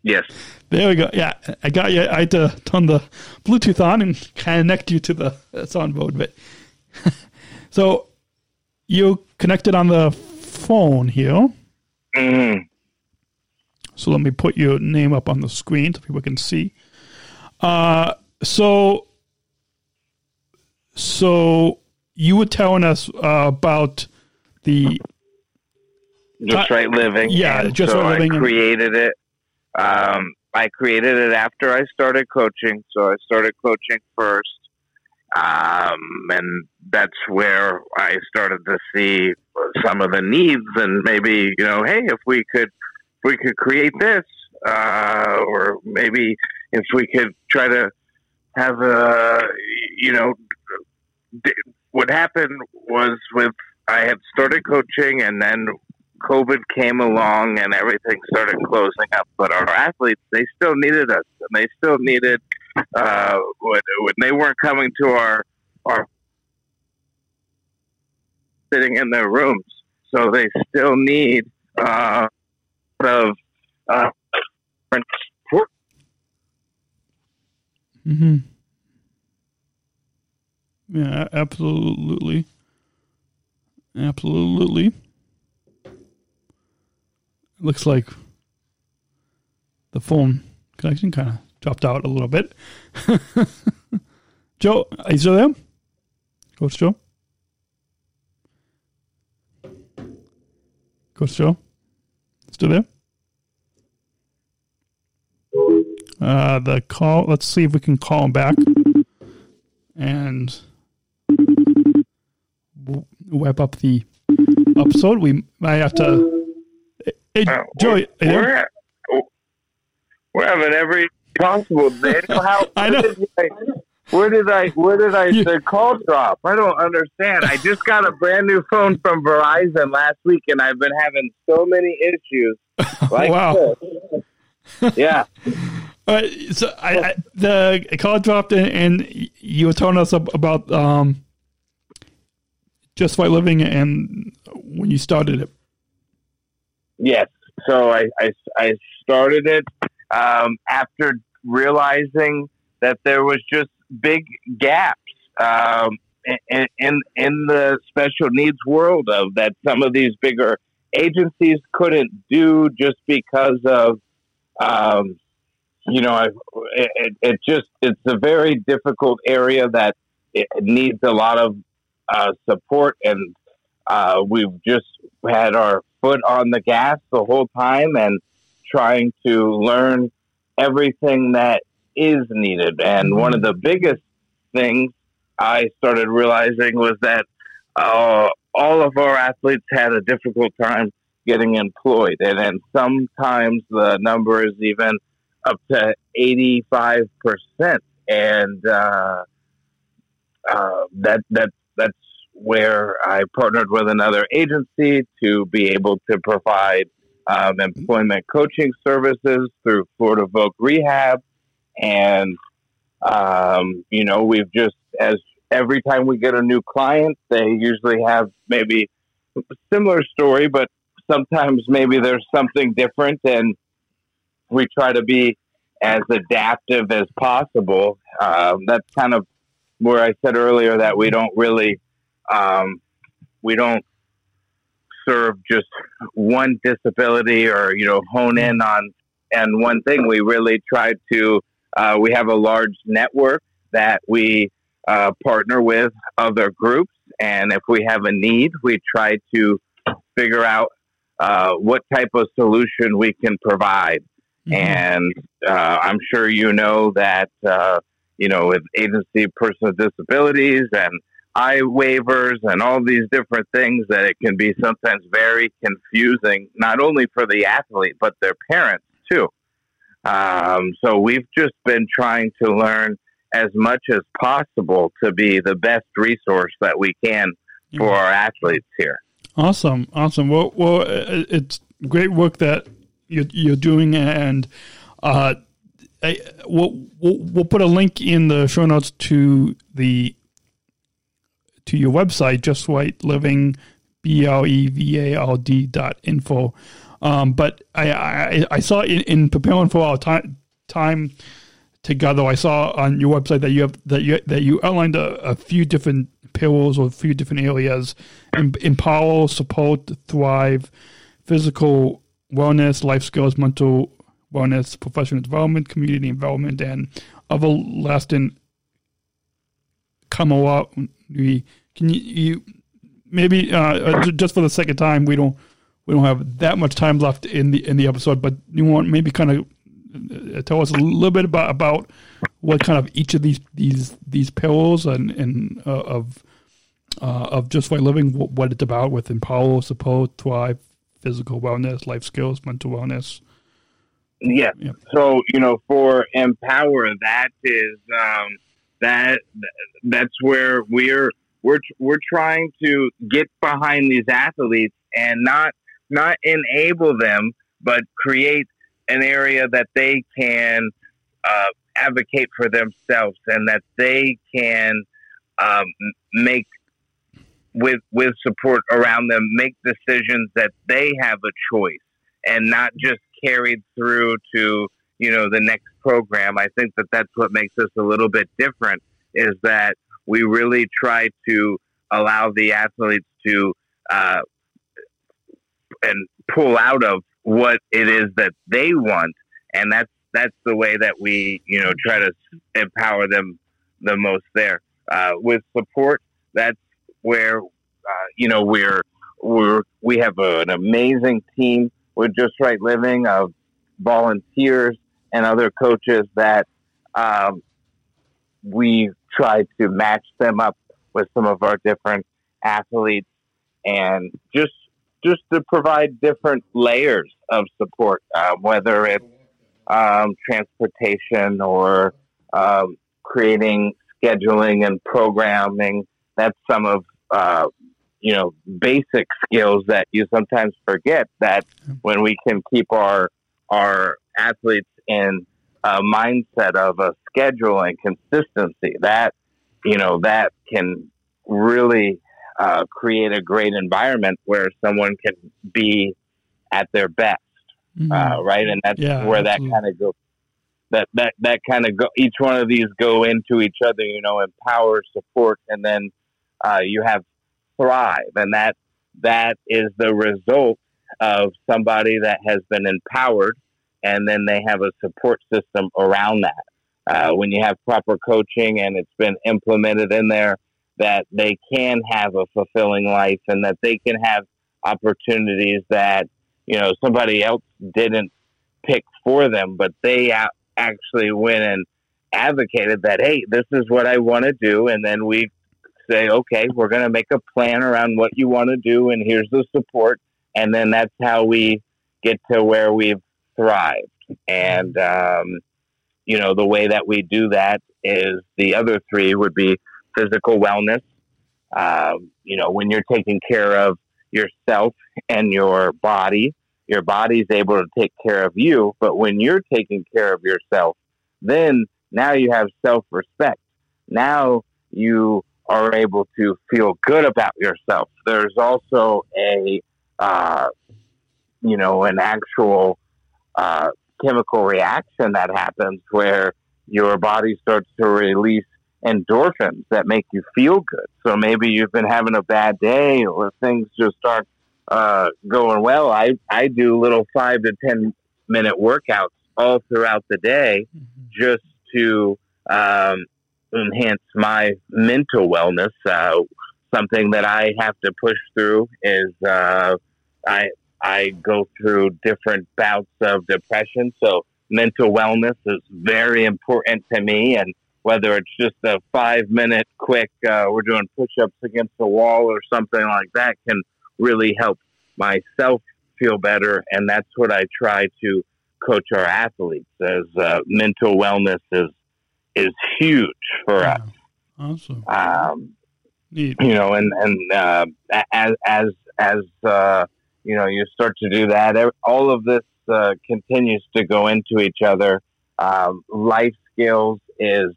Yes. There we go. Yeah, I got you. I had to turn the Bluetooth on and connect you to the soundboard. But [laughs] so you connected on the phone here. Mm. So let me put your name up on the screen so people can see. Uh, so, so you were telling us uh, about the Just right living. yeah, And Just so Right Living I and- created it. Um, I created it after I started coaching. So I started coaching first. Um, and that's where I started to see some of the needs and maybe, you know, hey, if we could, if we could create this, uh, or maybe if we could try to have a, you know, d- what happened was with, I had started coaching and then COVID came along and everything started closing up. But our athletes, they still needed us, and they still needed uh, when, when they weren't coming to our our sitting in their rooms. So they still need uh, of uh, support. Mm-hmm. Yeah, absolutely. Absolutely. Looks like the phone connection kind of dropped out a little bit. [laughs] Joe, are you still there? Coach Joe? Coach Joe? Still there? Uh, the call. Let's see if we can call him back, and wrap up the episode. We might have to. Hey, Uh, Joey, there? we're, we're having every possible. Daniel, how, [laughs] I know. Where did I, where did I? You- The call drop. I don't understand. I just got a brand new phone from Verizon last week, and I've been having so many issues. [laughs] Like Wow. this. Yeah. All right, so I, I, the call dropped, and, and you were telling us about um, just right living, and when you started it. Yes. So I, I, I started it um, after realizing that there was just big gaps um, in, in in the special needs world of that some of these bigger agencies couldn't do just because of um, you know I, it, it just it's a very difficult area that it needs a lot of uh, support and uh, we've just had our foot on the gas the whole time and trying to learn everything that is needed. And one of the biggest things I started realizing was that uh, all of our athletes had a difficult time getting employed. And then sometimes the number is even up to 85%. And uh, uh, that, that, that's where I partnered with another agency to be able to provide um, employment coaching services through Florida Voc Rehab. And, um, you know, we've just, as every time we get a new client, they usually have maybe a similar story, but sometimes maybe there's something different, and we try to be as adaptive as possible. Um, that's kind of where I said earlier that we don't really, um, we don't serve just one disability or you know hone in on and one thing. We really try to. Uh, we have a large network that we uh, partner with other groups, and if we have a need, we try to figure out uh, what type of solution we can provide. Mm-hmm. And uh, I'm sure you know that uh, you know with agency of personal disabilities and eye waivers and all these different things that it can be sometimes very confusing, not only for the athlete but their parents too. Um, so we've just been trying to learn as much as possible to be the best resource that we can for our athletes here. Awesome, awesome. Well, well, it's great work that you're, you're doing, and uh, I, we'll, we'll, we'll put a link in the show notes to the to your website, just right living, b l e v a l d dot info. Um, but I, I, I saw in, in preparing for our time time together, I saw on your website that you have that you that you outlined a, a few different pillars or a few different areas: empower, support, thrive, physical wellness, life skills, mental wellness, professional development, community involvement, and other lasting. We can you, you maybe uh, uh just for the second time we don't we don't have that much time left in the in the episode, but you want maybe kind of uh, tell us a little bit about about what kind of each of these these these pillars and and uh, of uh, of just right living what, what, it's about with empower, support, thrive, physical wellness, life skills, mental wellness. Yes. Yeah. So you know, for empower, that is um, that that's where we're we're we're trying to get behind these athletes and not not enable them, but create an area that they can uh, advocate for themselves and that they can um, make with with support around them make decisions that they have a choice and not just carried through to you know the next program. I think that that's what makes us a little bit different is that we really try to allow the athletes to uh, and pull out of what it is that they want, and that's that's the way that we you know try to empower them the most there. Uh, with support. That's where uh, you know we're we're we have a, an amazing team with Just Right Living of volunteers and other coaches that um, we try to match them up with some of our different athletes and just just to provide different layers of support, uh, whether it's um, transportation or um, creating scheduling and programming. That's some of uh, you know basic skills that you sometimes forget. That when we can keep our our athletes in a mindset of a schedule and consistency, that you know that can really uh, create a great environment where someone can be at their best, mm-hmm. uh, right? And that's yeah, where absolutely. that kind of goes. That that that kind of go. Each one of these go into each other. You know, empower, support, and then uh, you have thrive, and that that is the result of somebody that has been empowered, and then they have a support system around that. Uh, when you have proper coaching and it's been implemented in there, that they can have a fulfilling life and that they can have opportunities that you know somebody else didn't pick for them, but they actually went and advocated that hey, this is what I want to do, and then we say okay, we're going to make a plan around what you want to do, and here's the support, and then that's how we get to where we've thrived, and um, you know the way that we do that is the other three would be physical wellness. Um, you know, when you're taking care of yourself and your body, your body's able to take care of you. But when you're taking care of yourself, then now you have self respect. Now you are able to feel good about yourself. There's also a, uh, you know, an actual uh, chemical reaction that happens where your body starts to release endorphins that make you feel good. So maybe you've been having a bad day or things just aren't uh, going well. I, I do little five to 10 minute workouts all throughout the day mm-hmm. just to um, enhance my mental wellness. Uh, something that I have to push through is uh, I I go through different bouts of depression, so mental wellness is very important to me. And whether it's just a five minute quick, uh, we're doing push ups against the wall or something like that, can really help myself feel better. And that's what I try to coach our athletes as uh, mental wellness is is huge for us. Awesome. Um, You know, and and uh, as as as uh, you know, you start to do that. All of this uh, continues to go into each other. Um, life skills is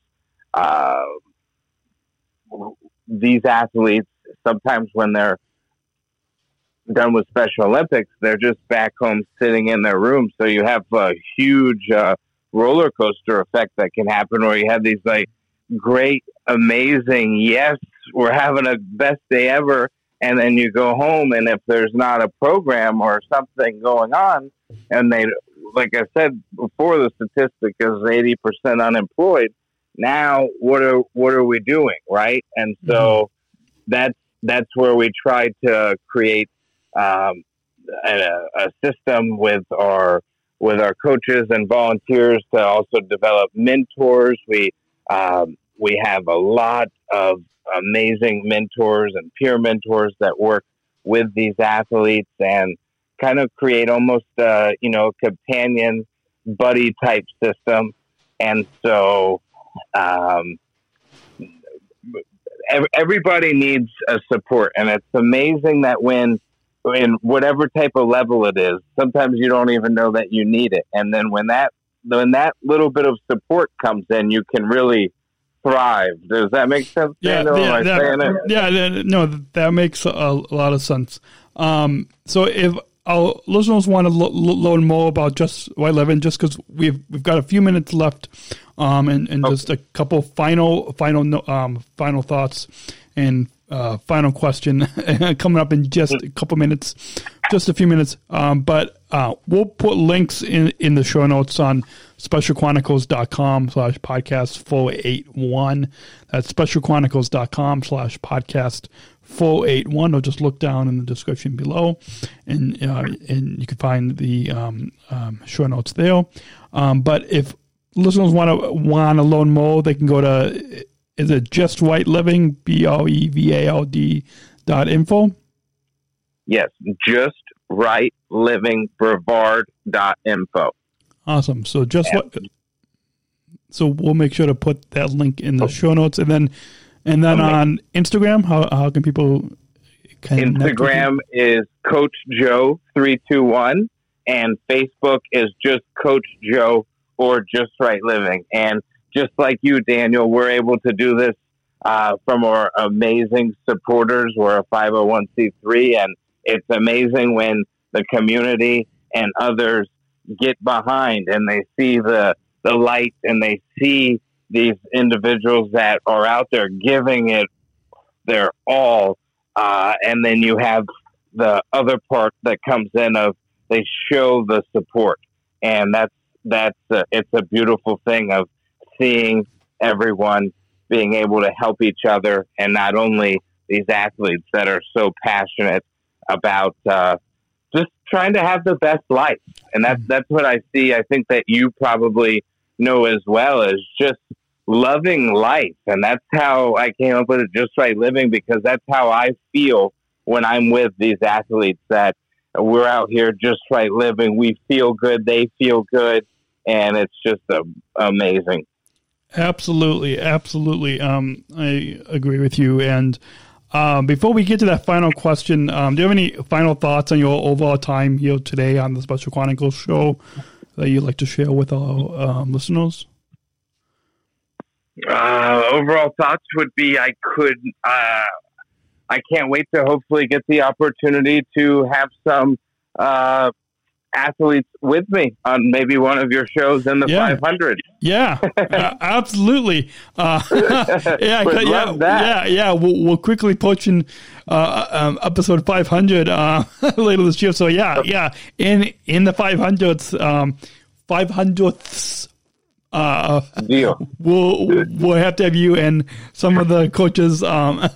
uh, these athletes sometimes when they're done with Special Olympics, they're just back home sitting in their room. So you have a huge uh, roller coaster effect that can happen where you have these like great, amazing, yes, we're having a best day ever. And then you go home, and if there's not a program or something going on, and they, like I said before, the statistic is 80% unemployed. Now, what are what are we doing, right? And so mm-hmm. that's that's where we try to create um, a, a system with our with our coaches and volunteers to also develop mentors. We um, we have a lot of amazing mentors and peer mentors that work with these athletes and kind of create almost uh, you know a companion buddy type system. And so um, everybody needs a support, and it's amazing that when in whatever type of level it is. Sometimes you don't even know that you need it, and then when that when that little bit of support comes in, you can really thrive. Does that make sense? Yeah, yeah, that, yeah. That, no, that makes a, a lot of sense. Um, so if our listeners want to learn more about just right living, just because we've we've got a few minutes left, um, and, and okay. just a couple final final um, final thoughts and uh, final question [laughs] coming up in just a couple minutes, just a few minutes. Um, but uh, we'll put links in, in the show notes on specialchronicles.com slash podcast 481. That's specialchronicles.com slash podcast 481 or just look down in the description below and uh, and you can find the um, um, show notes there. Um, but if listeners want to want to learn more, they can go to is it just right living b o e v a l d dot info? Yes, just right living brevard dot info. Awesome. So just what. So we'll make sure to put that link in the oh. show notes, and then and then okay. on Instagram, how how can people? Instagram is Coach Joe three two one, and Facebook is just Coach Joe or Just Right Living, and just like you, Daniel, we're able to do this uh, from our amazing supporters. We're a 501c3, and it's amazing when the community and others get behind and they see the, the light and they see these individuals that are out there giving it their all. Uh, and then you have the other part that comes in of they show the support. And that's, that's, a, it's a beautiful thing of seeing everyone being able to help each other and not only these athletes that are so passionate about uh, just trying to have the best life. And that's, that's what I see. I think that you probably know as well as just loving life. And that's how I came up with it, just right living, because that's how I feel when I'm with these athletes that we're out here just right living. We feel good. They feel good. And it's just uh, amazing. Absolutely, absolutely. Um, I agree with you. And um, before we get to that final question, um, do you have any final thoughts on your overall time here today on the Special Chronicles show that you'd like to share with our um, listeners? Uh, overall thoughts would be I could. Uh, I can't wait to hopefully get the opportunity to have some uh, athletes with me on maybe one of your shows in the Yeah. 500. Yeah, [laughs] uh, absolutely. Uh, [laughs] yeah, yeah, yeah, yeah. We'll, we'll quickly approach in uh, um, episode 500 uh, [laughs] later this year. So yeah, yeah. In in the 500s, um, 500ths. Uh, Deal. we'll we'll have to have you and some of the coaches, um,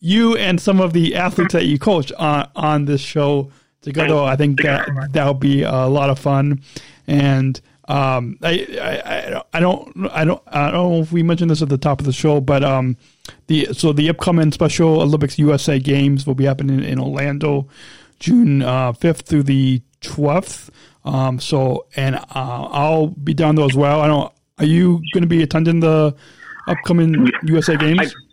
you and some of the athletes that you coach on on this show together. I think that that'll be a lot of fun, and um, I, I I don't I don't I don't know if we mentioned this at the top of the show, but um, the so the upcoming Special Olympics USA Games will be happening in Orlando, June uh, fifth through the twelfth. Um, so and uh, I'll be down there as well. I don't. Are you going to be attending the upcoming USA Games? I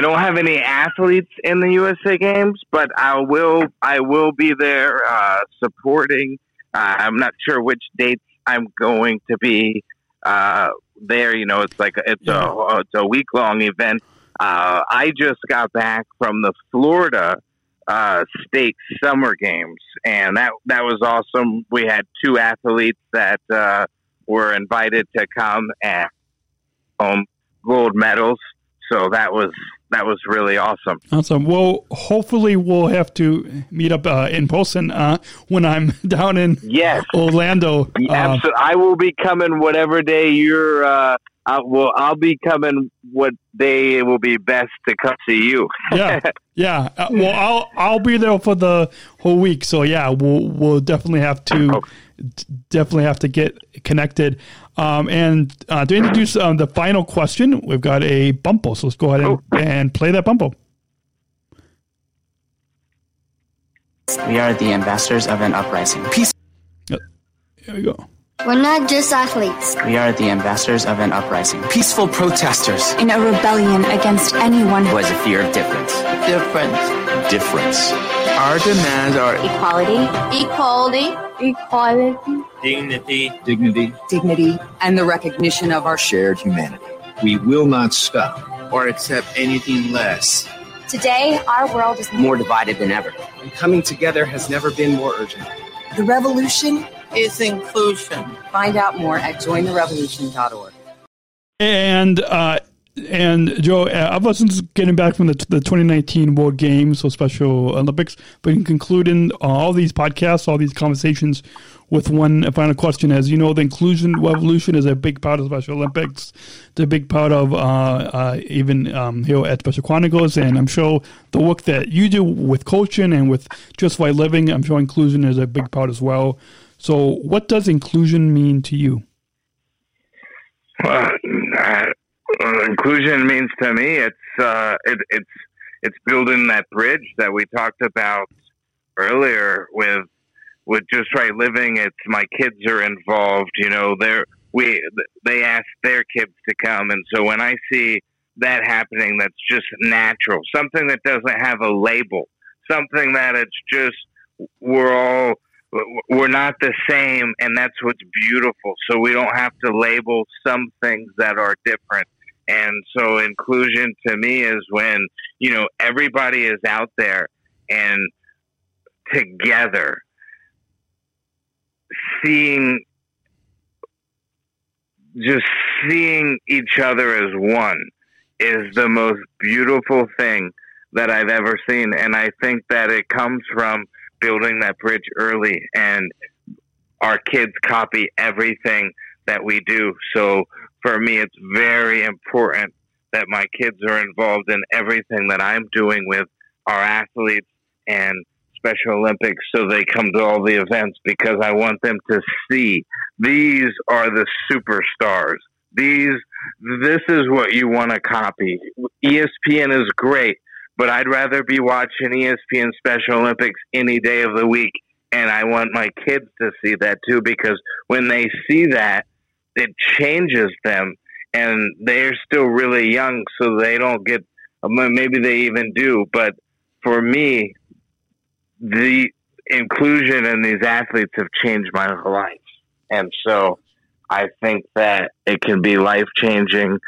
don't have any athletes in the USA Games, but I will. I will be there uh, supporting. Uh, I'm not sure which dates I'm going to be uh, there. You know, it's like it's a it's a week long event. Uh, I just got back from the Florida uh, State Summer Games, and that that was awesome. We had two athletes that uh, were invited to come and home gold medals. So that was that was really awesome. Awesome. Well, hopefully we'll have to meet up uh, in person uh, when I'm [laughs] down in Yes, Orlando. Uh, absolutely. I will be coming whatever day you're. Uh, I will. I'll be coming what day it will be best to come see you. yeah, [laughs] yeah. Uh, well, I'll I'll be there for the whole week. So yeah, we'll we'll definitely have to definitely have to get connected. Um, and uh, to introduce um, the final question, we've got a bumpo. So let's go ahead and, and play that bumpo. We are the ambassadors of an uprising. Peace. Here we go. We're not just athletes. We are the ambassadors of an uprising. Peaceful protesters. In a rebellion against anyone who has a fear of difference. Difference. Difference. Our demands are equality, equality, equality, dignity, dignity, dignity, and the recognition of our shared humanity. We will not stop or accept anything less. Today, our world is more divided than ever. And coming together has never been more urgent. The revolution is inclusion. Find out more at jointherevolution.org. And uh, and Joe, uh, I wasn't getting back from the, the 2019 World Games, so Special Olympics, but in concluding all these podcasts, all these conversations, with one final question. As you know, the inclusion revolution is a big part of Special Olympics. It's a big part of uh, uh, even um, here at Special Chronicles, and I'm sure the work that you do with coaching and with Just Right Living, I'm sure inclusion is a big part as well. So, what does inclusion mean to you? Well, uh, inclusion means to me it's uh, it, it's it's building that bridge that we talked about earlier with with just right living. It's my kids are involved. You know, they're we they ask their kids to come, and so when I see that happening, that's just natural. Something that doesn't have a label. Something that it's just we're all we're not the same and that's what's beautiful so we don't have to label some things that are different and so inclusion to me is when you know everybody is out there and together seeing just seeing each other as one is the most beautiful thing that I've ever seen and I think that it comes from building that bridge early and our kids copy everything that we do. So for me, it's very important that my kids are involved in everything that I'm doing with our athletes and Special Olympics so they come to all the events because I want them to see these are the superstars. These, this is what you want to copy. ESPN is great, but I'd rather be watching ESPN Special Olympics any day of the week. And I want my kids to see that too, because when they see that, it changes them. And they're still really young, so they don't get, maybe they even do. But for me, the inclusion in these athletes have changed my life. And so I think that it can be life changing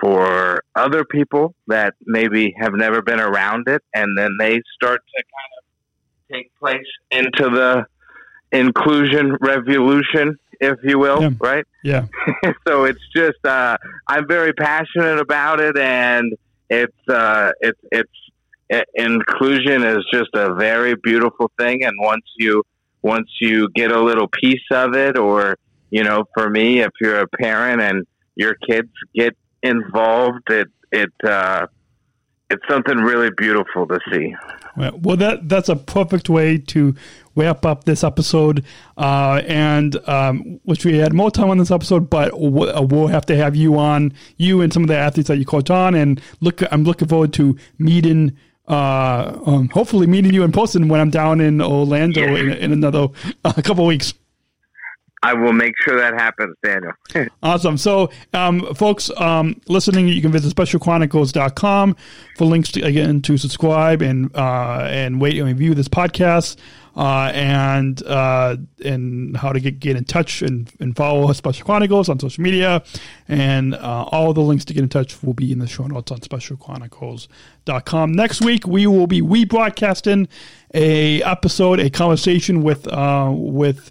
for other people that maybe have never been around it, and then they start to kind of take place into the inclusion revolution, if you will, Yeah. right? Yeah. [laughs] so it's just uh, I'm very passionate about it, and it's uh, it's it's i inclusion is just a very beautiful thing, and once you once you get a little piece of it, or you know, for me, if you're a parent and your kids get involved, it it uh, it's something really beautiful to see. Well, well, that that's a perfect way to wrap up this episode. Uh, and um, wish we had more time on this episode, but we'll, uh, we'll have to have you on, you and some of the athletes that you coach on. And look, I'm looking forward to meeting. Uh, um, hopefully meeting you in person when I'm down in Orlando in, in another uh, couple weeks. I will make sure that happens, Daniel. [laughs] Awesome. So, um, folks um, listening, you can visit specialchronicles.com for links to, again to subscribe and uh, and wait and review this podcast uh, and uh, and how to get, get in touch and, and follow Special Chronicles on social media. And uh, all the links to get in touch will be in the show notes on specialchronicles.com. Next week, we will be rebroadcasting a episode, a conversation with uh, with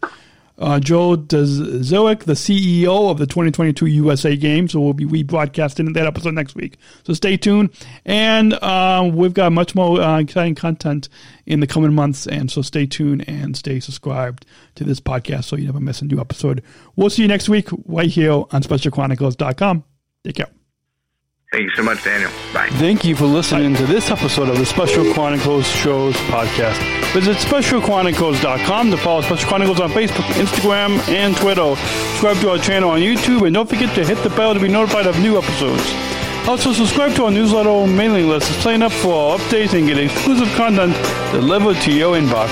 uh, Joe Zoic, the CEO of the 2022 USA Games. So we'll be rebroadcasting that episode next week. So stay tuned. And uh, we've got much more uh, exciting content in the coming months. And so stay tuned and stay subscribed to this podcast so you never miss a new episode. We'll see you next week right here on SpecialChronicles.com. Take care. Thank you so much, Daniel. Bye. Thank you for listening to this episode of the Special Chronicles Shows podcast. Visit specialchronicles.com to follow Special Chronicles on Facebook, Instagram, and Twitter. Subscribe to our channel on YouTube, and don't forget to hit the bell to be notified of new episodes. Also, subscribe to our newsletter mailing list to sign up for our updates and get exclusive content delivered to your inbox.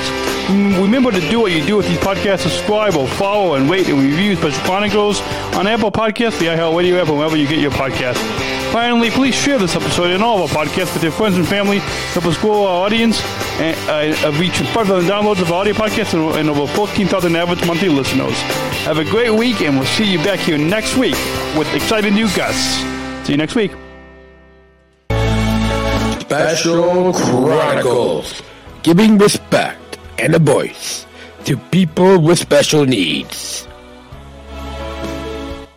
Mm, Remember to do what you do with these podcasts. Subscribe or follow and rate and review Special Chronicles on Apple Podcasts, the iHeartRadio app, or wherever you get your podcasts. Finally, please share this episode and all of our podcasts with your friends and family. Help us grow our audience and uh, reach 5,000 downloads of our audio podcasts and, and over 14,000 average monthly listeners. Have a great week, and we'll see you back here next week with exciting new guests. See you next week. Special Chronicles, giving respect and a voice to people with special needs.